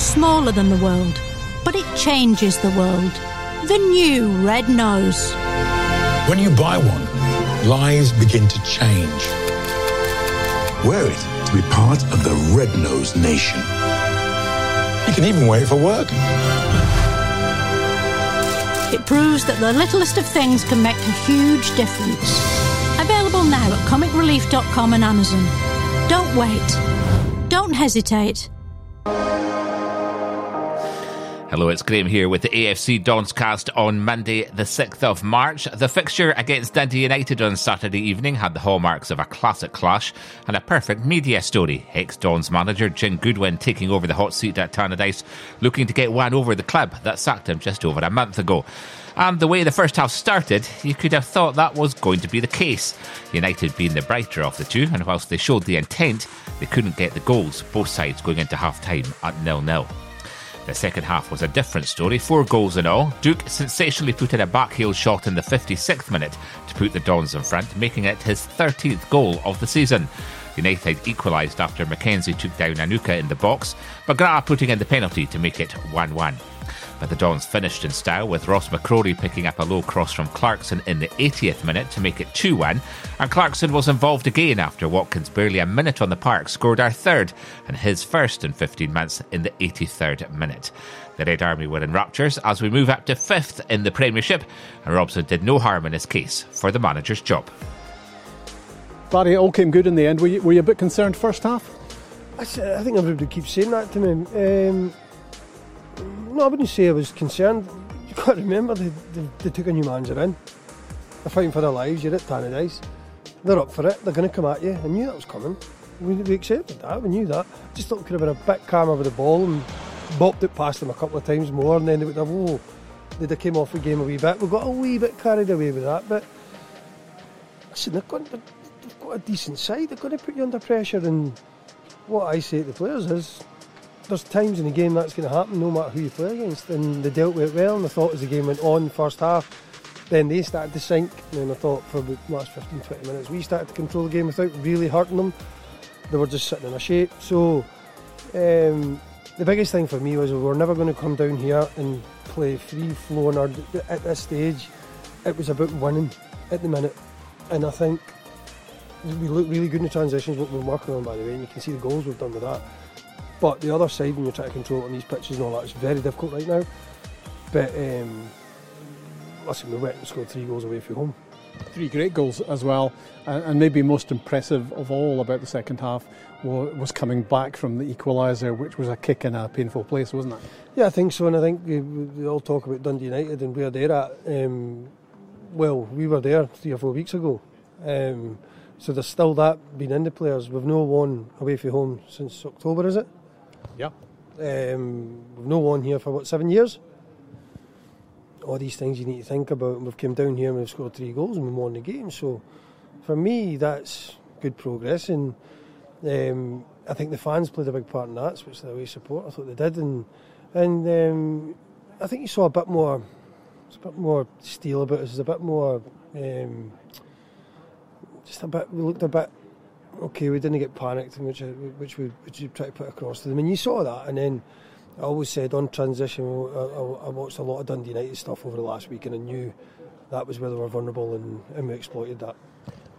smaller than the world, but it changes the world. The new Red Nose. When you buy one, lives begin to change. Wear it to be part of the Red Nose Nation. You can even wear it for work. It proves that the littlest of things can make a huge difference. Available now at comicrelief.com and Amazon. Don't wait. Don't hesitate. Hello, it's Graham here with the AFC Dons cast on Monday, the 6th of March. The fixture against Dundee United on Saturday evening had the hallmarks of a classic clash and a perfect media story. Ex Dons manager Jim Goodwin taking over the hot seat at Tannadice, looking to get one over the club that sacked him just over a month ago. And the way the first half started, you could have thought that was going to be the case. United being the brighter of the two, and whilst they showed the intent, they couldn't get the goals, both sides going into half time at nil nil. The second half was a different story, four goals in all. Duk sensationally put in a backheel shot in the 56th minute to put the Dons in front, making it his 13th goal of the season. United equalised after Mackenzie took down Anuka in the box, but Gra putting in the penalty to make it 1 1. But the Dons finished in style with Ross McCrorie picking up a low cross from Clarkson in the 80th minute to make it 2 1. And Clarkson was involved again after Watkins, barely a minute on the park, scored our third and his first in 15 months in the 83rd minute. The Red Army were in raptures as we move up to fifth in the Premiership, and Robson did no harm in his case for the manager's job. Barry, it all came good in the end. Were you, were you a bit concerned first half? I, I think everybody keeps saying that to me. Um, no, I wouldn't say I was concerned. You've got to remember they, they, they took a new manager in. They're fighting for their lives. You're at Tannadice. They're up for it. They're going to come at you. I knew that was coming. We, we accepted that. We knew that. Just thought we could have been a bit calmer with the ball and bopped it past them a couple of times more, and then they would have, oh, they'd have came off the game a wee bit. We got a wee bit carried away with that, but listen, they've got, they've got a decent side. They're going to put you under pressure, and what I say to the players is there's times in the game that's going to happen no matter who you play against and they dealt with it well and I thought as the game went on first half then they started to sink and I thought for the last 15 20 minutes we started to control the game without really hurting them. They were just sitting in a shape. So um, the biggest thing for me was we were never going to come down here and play free flowing at this stage. It was about winning at the minute and I think we look really good in the transitions what we're working on by the way and you can see the goals we've done with that but the other side, when you're trying to control it on these pitches and all that, it's very difficult right now. But um, listen, we went and scored three goals away from home. Three great goals as well, and maybe most impressive of all about the second half was coming back from the equaliser, which was a kick in a painful place, wasn't it? Yeah, I think so, and I think we, all talk about Dundee United and where they're at. Um, well, we were there three or four weeks ago, um, so there's still that being in the players. We've no won away from home since October, is it? Yeah. Um, we've no won here for what seven years. All these things you need to think about. And we've come down here and we've scored three goals and we've won the game. So for me, that's good progress. And um, I think the fans played a big part in that, which they always support. I thought they did, and and um, I think you saw a bit more, It's a bit more steel about us. A bit more, um, just a bit. We looked a bit okay, we didn't get panicked, which uh, which we which we try to put across to them, and you saw that. And then I always said on transition, I, I, I watched a lot of Dundee United stuff over the last week, and I knew that was where they were vulnerable, and, and we exploited that.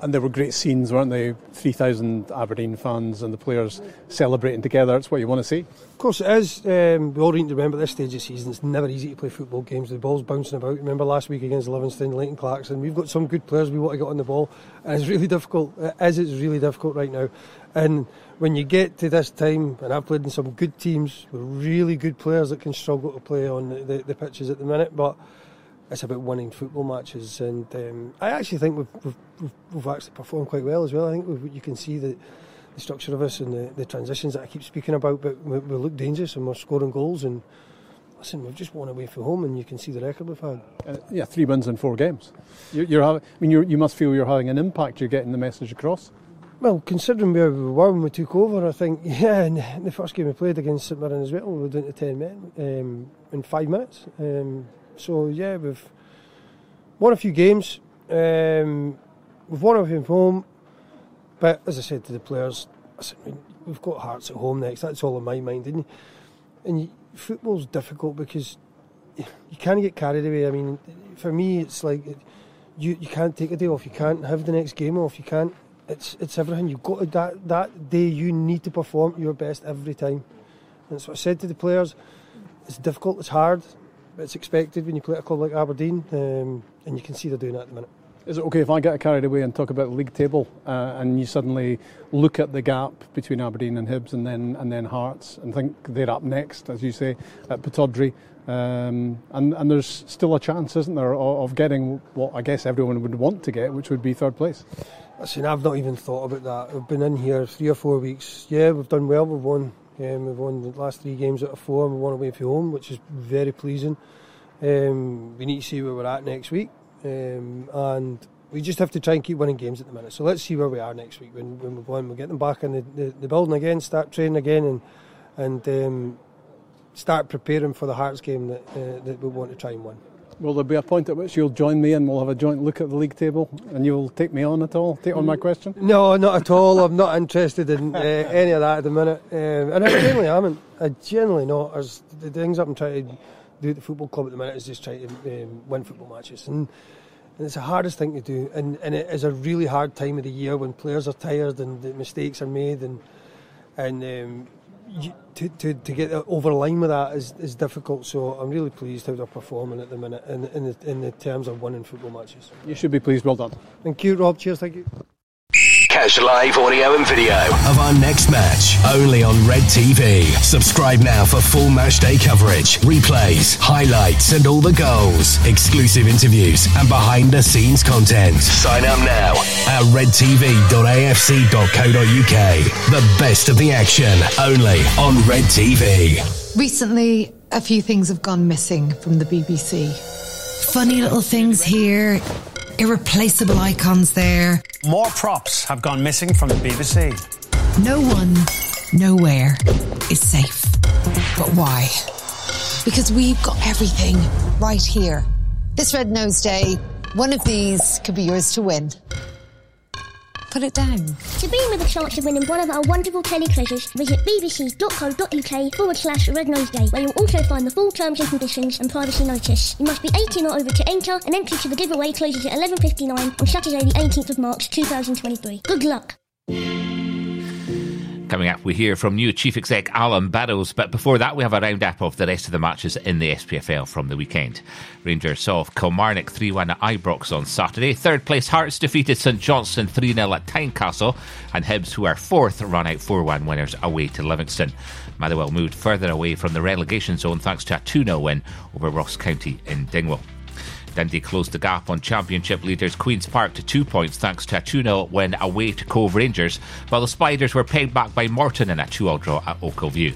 And there were great scenes, weren't they? 3,000 Aberdeen fans and the players celebrating together. It's what you want to see. Of course it is. Um, we all need to remember this stage of the season, it's never easy to play football games. The ball's bouncing about. Remember last week against Livingston, Leighton Clarkson. We've got some good players we want to get on the ball. And it's really difficult. It is, it's really difficult right now. And when you get to this time, and I've played in some good teams with really good players that can struggle to play on the, the pitches at the minute, but it's about winning football matches, and um, I actually think we've, we've, we've, actually performed quite well as well. I think you can see the, the structure of us and the, the, transitions that I keep speaking about, but we, we, look dangerous and we're scoring goals. And listen, we've just won away from home, and you can see the record we've had. Uh, yeah, three wins in four games. You're, you're having, I mean, you must feel you're having an impact. You're getting the message across. Well, considering where we were when we took over, I think, yeah, in the first game we played against St Mirren as well, we were down to 10 men um, in five minutes. Um, so yeah, we've won a few games. Um, we've won away from home, but as I said to the players, we've got Hearts at home next. That's all in my mind, and you, football's difficult because you can't get carried away. I mean, for me, it's like you you can't take a day off. You can't have the next game off. You can't. It's it's everything. You've got to, that that day. You need to perform your best every time. And what I said to the players. It's difficult. It's hard. It's expected when you play at a club like Aberdeen, um, and you can see they're doing that at the minute. Is it okay if I get carried away and talk about the league table, uh, and you suddenly look at the gap between Aberdeen and Hibs, and then and then Hearts, and think they're up next, as you say, at Pittodrie, um, and and there's still a chance, isn't there, of, of getting what I guess everyone would want to get, which would be third place. Listen, I've not even thought about that. We've been in here three or four weeks. Yeah, we've done well. We've won. Um, we've won the last three games out of four, and we won away from home, which is very pleasing. Um, we need to see where we're at next week. Um, and we just have to try and keep winning games at the minute. So let's see where we are next week when, when we win. We'll get them back in the, the, the building again, start training again, and and um, start preparing for the Hearts game that uh, that we want to try and win. Will there be a point at which you'll join me and we'll have a joint look at the league table and you'll take me on at all? Take on my question? No, not at all. I'm not interested in uh, any of that at the minute. Um, and I generally am. I generally not. As the things I'm trying to do at the football club at the minute is just try to um, win football matches. And, and it's the hardest thing to do. And, and it is a really hard time of the year when players are tired and mistakes are made. And, and um, you, to, to, to get over line with that is, is difficult. So I'm really pleased how they're performing at the minute in, in, the, in the terms of winning football matches. You should be pleased. Well done. Thank you, Rob. Cheers. Thank you. Catch live audio and video of our next match only on Red TV. Subscribe now for full match day coverage, replays, highlights, and all the goals, exclusive interviews, and behind the scenes content. Sign up now at redtv.afc.co.uk. The best of the action only on Red TV. Recently, a few things have gone missing from the BBC. Funny little things here irreplaceable icons there. More props have gone missing from the BBC. No one, nowhere is safe. But why? Because we've got everything right here. This Red Nose Day, one of these could be yours to win put it down. To be in with a chance of winning one of our wonderful telly treasures, visit bbc.co.uk forward slash Red Nose Day, where you'll also find the full terms and conditions and privacy notice. You must be 18 or over to enter, and entry to the giveaway closes at 11.59 on Saturday the 18th of March 2023. Good luck. Coming up, we hear from new Chief Exec Alan Burrows, but before that, we have a roundup of the rest of the matches in the SPFL from the weekend. Rangers saw Kilmarnock 3 1 at Ibrox on Saturday. Third place Hearts defeated St Johnstone 3 0 at Tynecastle, and Hibs, who are fourth, run out 4 1 winners away to Livingston. Motherwell moved further away from the relegation zone thanks to a 2 0 win over Ross County in Dingwall. Dundee closed the gap on Championship leaders Queen's Park to two points thanks to a 2 0 win away to Cove Rangers, while the Spiders were pegged back by Morton in a 2 0 draw at Ochilview.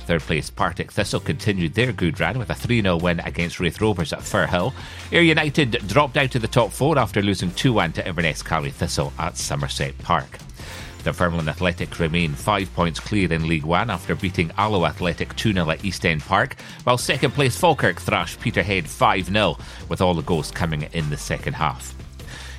Third place Partick Thistle continued their good run with a 3 0 win against Raith Rovers at Firhill. Ayr United dropped out of the top four after losing 2 1 to Inverness Caley Thistle at Somerset Park. Dunfermline Athletic remain five points clear in League One after beating Alloa Athletic 2 0 at East End Park, while second place Falkirk thrashed Peterhead 5 0, with all the goals coming in the second half.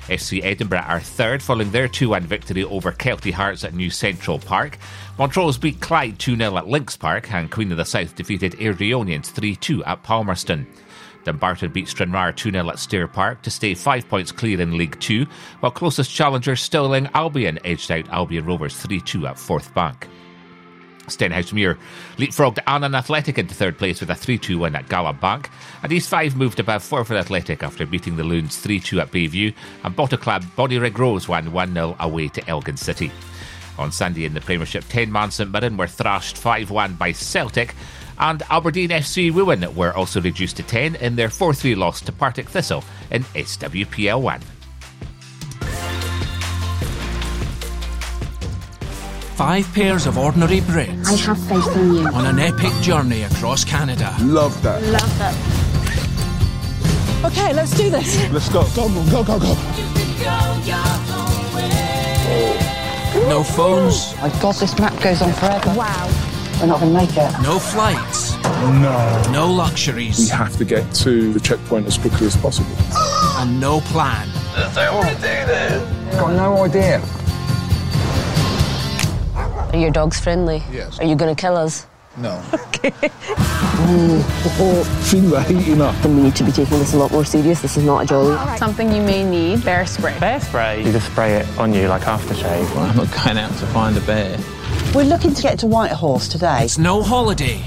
FC Edinburgh are third following their 2 1 victory over Kelty Hearts at New Central Park. Montrose beat Clyde 2 0 at Links Park, and Queen of the South defeated Airdrieonians 3 2 at Palmerston. Dumbarton beat Stranraer 2 0 at Stair Park to stay five points clear in League Two, while closest challenger Stirling Albion edged out Albion Rovers 3 2 at Forthbank. Stenhousemuir leapfrogged Annan Athletic into third place with a 3 2 win at Galabank, and East Fife moved above Forfar Athletic after beating the Loons 3 2 at Bayview, and Bottleclub Bonnyrigg Rose won 1 0 away to Elgin City. On Sunday in the Premiership, 10 man St Mirren were thrashed 5 1 by Celtic, and Aberdeen FC Women were also reduced to 10 in their 4 3 loss to Partick Thistle in SWPL 1. Five pairs of ordinary Brits. I have faith in you. On an epic journey across Canada. Love that. Love that. Okay, let's do this. Let's go. Go, go, go, go. No phones. Oh. My God, this map goes on forever. Wow. We're not going to make it. No flights. No. No luxuries. We have to get to the checkpoint as quickly as possible. and no plan. I don't want to do this. Got no idea. Are your dogs friendly? Yes. Are you going to kill us? No. Okay. oh, feel the heat enough. we need to be taking this a lot more serious. This is not a jolly. Something you may need, bear spray. Bear spray? You just spray it on you like aftershave. Well, I'm not going out to find a bear. We're looking to get to Whitehorse today. It's no holiday.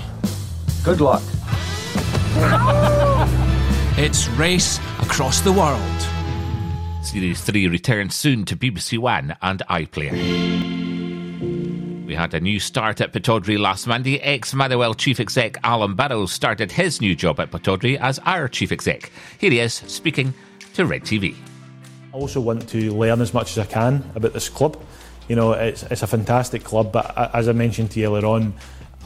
Good luck. it's race across the world. Series 3 returns soon to BBC One and iPlayer. We had a new start at Pittodrie last Monday. Ex Motherwell Chief Exec Alan Burrows started his new job at Pittodrie as our Chief Exec. Here he is speaking to Red TV. I also want to learn as much as I can about this club. You know, it's, it's a fantastic club, but as I mentioned to you earlier on,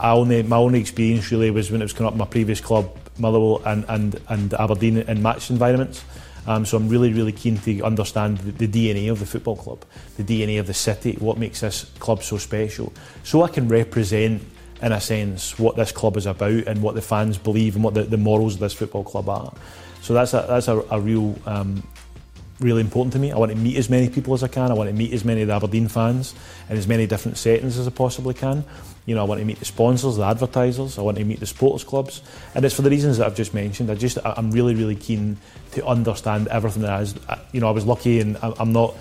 I only, my only experience really was when it was coming up my previous club, Motherwell and, and, and Aberdeen in match environments. Um, so I'm really, really keen to understand the, the, DNA of the football club, the DNA of the city, what makes this club so special, so I can represent, in a sense, what this club is about and what the fans believe and what the, the morals of this football club are. So that's a, that's a, a real, um, really important to me. I want to meet as many people as I can. I want to meet as many of the Aberdeen fans in as many different settings as I possibly can. You know, I want to meet the sponsors, the advertisers. I want to meet the supporters clubs, and it's for the reasons that I've just mentioned. I just, I'm really, really keen to understand everything that is. You know, I was lucky, and I'm not,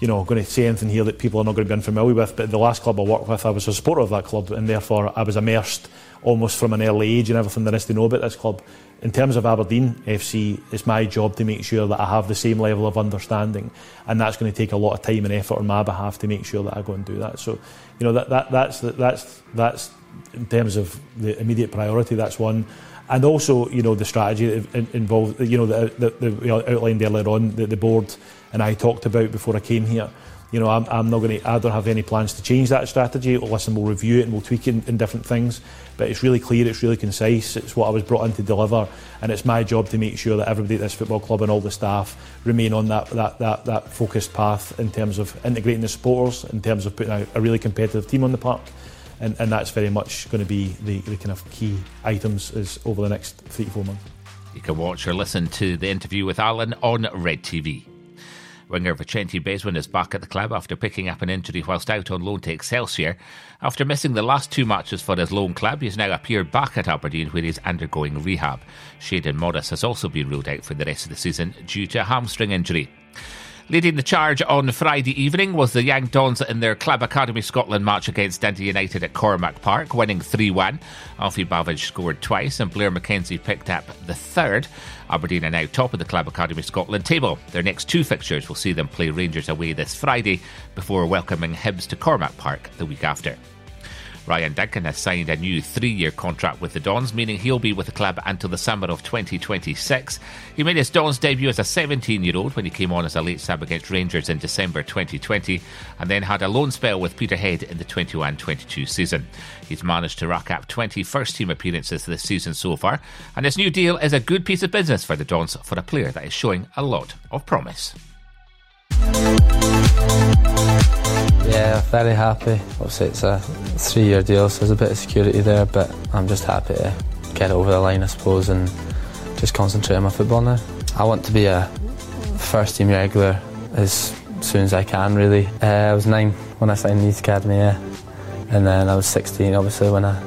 you know, going to say anything here that people are not going to be unfamiliar with. But the last club I worked with, I was a supporter of that club, and therefore I was immersed almost from an early age in everything there is to know about this club. in terms of Aberdeen FC, it's my job to make sure that I have the same level of understanding, and that's going to take a lot of time and effort on my behalf to make sure that I go and do that. So, you know that, that that's that's that's in terms of the immediate priority. That's one, and also you know the strategy involved. You know that the, the outlined earlier on that the board and I talked about before I came here you know, I'm, I'm not going to, I don't have any plans to change that strategy. Listen, we'll review it and we'll tweak it in, in, different things. But it's really clear, it's really concise, it's what I was brought in to deliver. And it's my job to make sure that everybody at this football club and all the staff remain on that, that, that, that focused path in terms of integrating the supporters, in terms of putting a, a really competitive team on the park. And, and that's very much going to be the, the kind of key items is over the next three to four months. You can watch or listen to the interview with Alan on Red TV. Winger Vicente Besuijen is back at the club after picking up an injury whilst out on loan to Excelsior. After missing the last two matches for his loan club, he's now appeared back at Aberdeen where he's undergoing rehab. Shayden Morris has also been ruled out for the rest of the season due to a hamstring injury. Leading the charge on Friday evening was the Young Dons in their Club Academy Scotland match against Dundee United at Cormack Park, winning 3 1. Alfie Bavidge scored twice and Blair Mackenzie picked up the third. Aberdeen are now top of the Club Academy Scotland table. Their next two fixtures will see them play Rangers away this Friday before welcoming Hibs to Cormack Park the week after. Ryan Duncan has signed a new three year contract with the Dons, meaning he'll be with the club until the summer of 2026. He made his Dons debut as a 17 year old when he came on as a late sub against Rangers in December 2020, and then had a loan spell with Peterhead in the 21 22 season. He's managed to rack up 20 first team appearances this season so far, and his new deal is a good piece of business for the Dons for a player that is showing a lot of promise. Yeah, very happy. Obviously, it's a three year deal, so there's a bit of security there, but I'm just happy to get over the line, I suppose, and just concentrate on my football now. I want to be a first team regular as soon as I can, really. Uh, I was nine when I signed the Youth Academy, yeah. And then I was 16, obviously, when I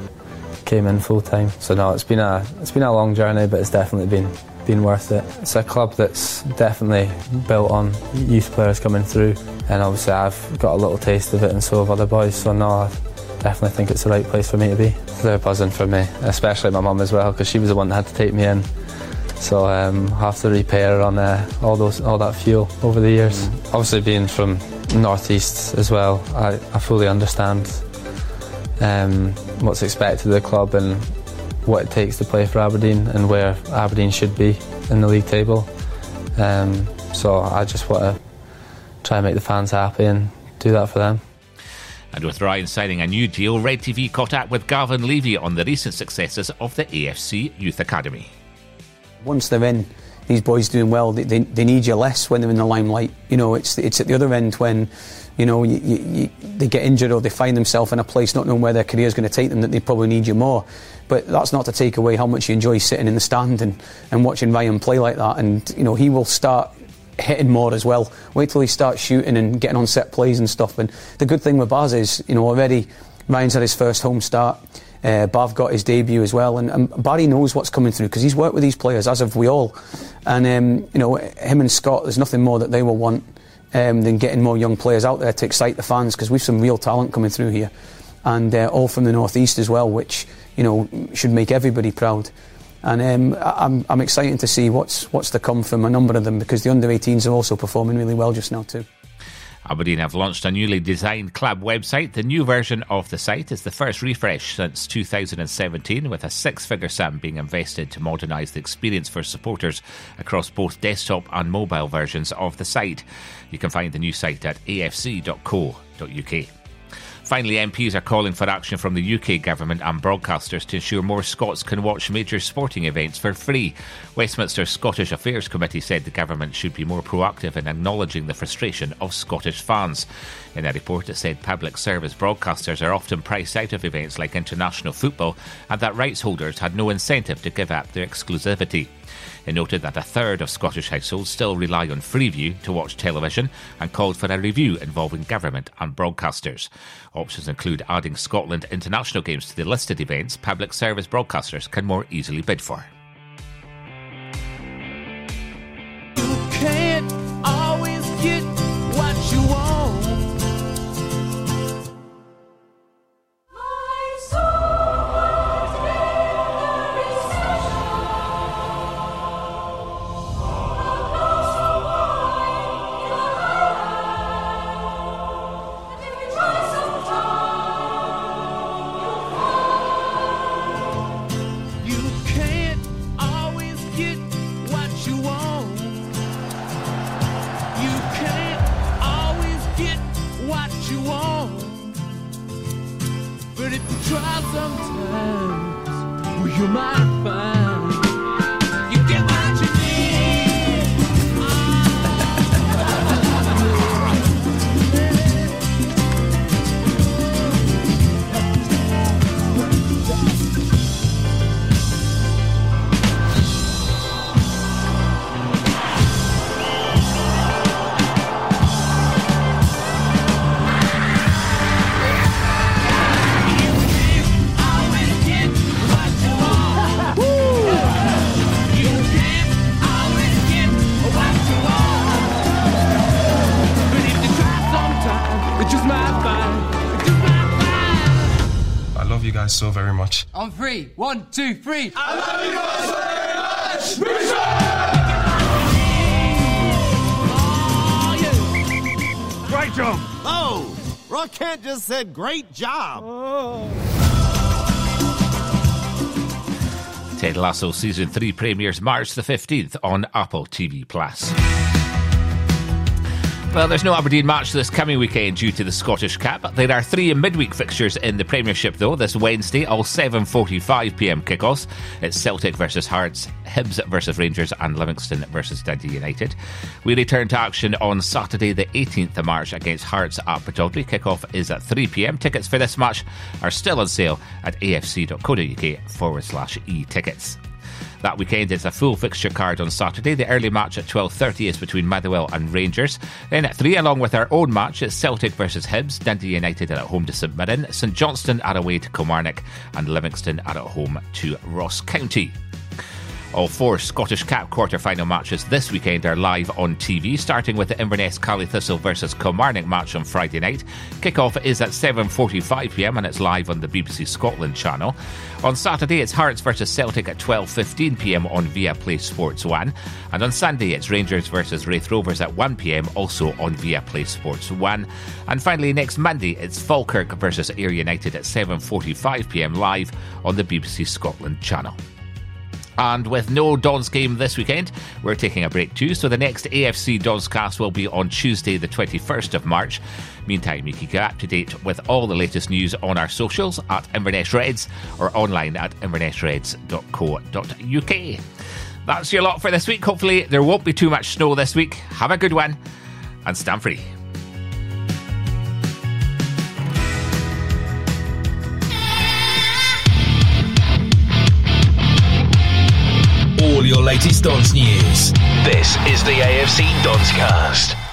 came in full time. So no, it's been a it's been a long journey, but it's definitely been been worth it. It's a club that's definitely built on youth players coming through, and obviously I've got a little taste of it, and so have other boys. So no, I definitely think it's the right place for me to be. They're buzzing for me, especially my mum as well, because she was the one that had to take me in. So um, I have to repay her on uh, all those all that fuel over the years. Mm. Obviously, being from northeast as well, I, I fully understand um, what's expected of the club and what it takes to play for Aberdeen and where Aberdeen should be in the league table. Um, so I just want to try and make the fans happy and do that for them. And with Ryan signing a new deal, Red TV caught up with Gavin Levey on the recent successes of the AFC Youth Academy. Once they're in, these boys doing well, they, they, they need you less when they're in the limelight. You know, it's it's at the other end when you know, you, you, they get injured or they find themselves in a place not knowing where their career is going to take them, that they probably need you more. But that's not to take away how much you enjoy sitting in the stand and, and watching Ryan play like that. And, you know, he will start hitting more as well. Wait till he starts shooting and getting on set plays and stuff. And the good thing with Baz is, you know, already Ryan's had his first home start. Uh, Bav got his debut as well, and, and Barry knows what's coming through because he's worked with these players, as have we all. And um, you know, him and Scott, there's nothing more that they will want um, than getting more young players out there to excite the fans because we've some real talent coming through here, and uh, all from the northeast as well, which you know should make everybody proud. And um, I'm, I'm excited to see what's what's to come from a number of them because the under 18s are also performing really well just now too. Aberdeen have launched a newly designed club website. The new version of the site is the first refresh since 2017, with a six figure sum being invested to modernise the experience for supporters across both desktop and mobile versions of the site. You can find the new site at afc.co.uk. Finally, MPs are calling for action from the UK government and broadcasters to ensure more Scots can watch major sporting events for free. Westminster Scottish Affairs Committee said the government should be more proactive in acknowledging the frustration of Scottish fans. In a report, it said public service broadcasters are often priced out of events like international football and that rights holders had no incentive to give up their exclusivity. It noted that a third of Scottish households still rely on Freeview to watch television and called for a review involving government and broadcasters. Options include adding Scotland international games to the listed events public service broadcasters can more easily bid for. So very much. On three, one, two, three. I love you guys very much. Great job. Oh, Roy Kent just said great job. Oh. Ted Lasso Season 3 premieres March the 15th on Apple TV Plus. Well, there's no Aberdeen match this coming weekend due to the Scottish Cup. There are three midweek fixtures in the Premiership, though, this Wednesday, all 7.45pm kickoffs. It's Celtic versus Hearts, Hibs versus Rangers, and Livingston versus Dundee United. We return to action on Saturday, the 18th of March, against Hearts at Pittodrie. Kickoff is at 3pm. Tickets for this match are still on sale at afc.co.uk forward slash e-tickets. That weekend is a full fixture card on Saturday. The early match at 12.30 is between Motherwell and Rangers. Then at 3, along with our own match, it's Celtic versus Hibs, Dundee United are at home to St Mirren, St Johnstone are away to Kilmarnock, and Livingston are at home to Ross County. All four Scottish Cup quarter-final matches this weekend are live on TV, starting with the Inverness Caley Thistle versus Kilmarnock match on Friday night. Kickoff is at 7.45pm and it's live on the BBC Scotland channel. On Saturday, it's Hearts versus Celtic at 12.15pm on Viaplay Sports 1. And on Sunday, it's Rangers versus Raith Rovers at 1pm, also on Viaplay Sports 1. And finally, next Monday, it's Falkirk versus Ayr United at 7.45pm live on the BBC Scotland channel. And with no Dons game this weekend, we're taking a break too. So the next AFC Dons cast will be on Tuesday, the 21st of March. Meantime, you can get up to date with all the latest news on our socials at Inverness Reds or online at invernessreds.co.uk. That's your lot for this week. Hopefully, there won't be too much snow this week. Have a good one and stand free. Dons news. This is the AFC Donscast.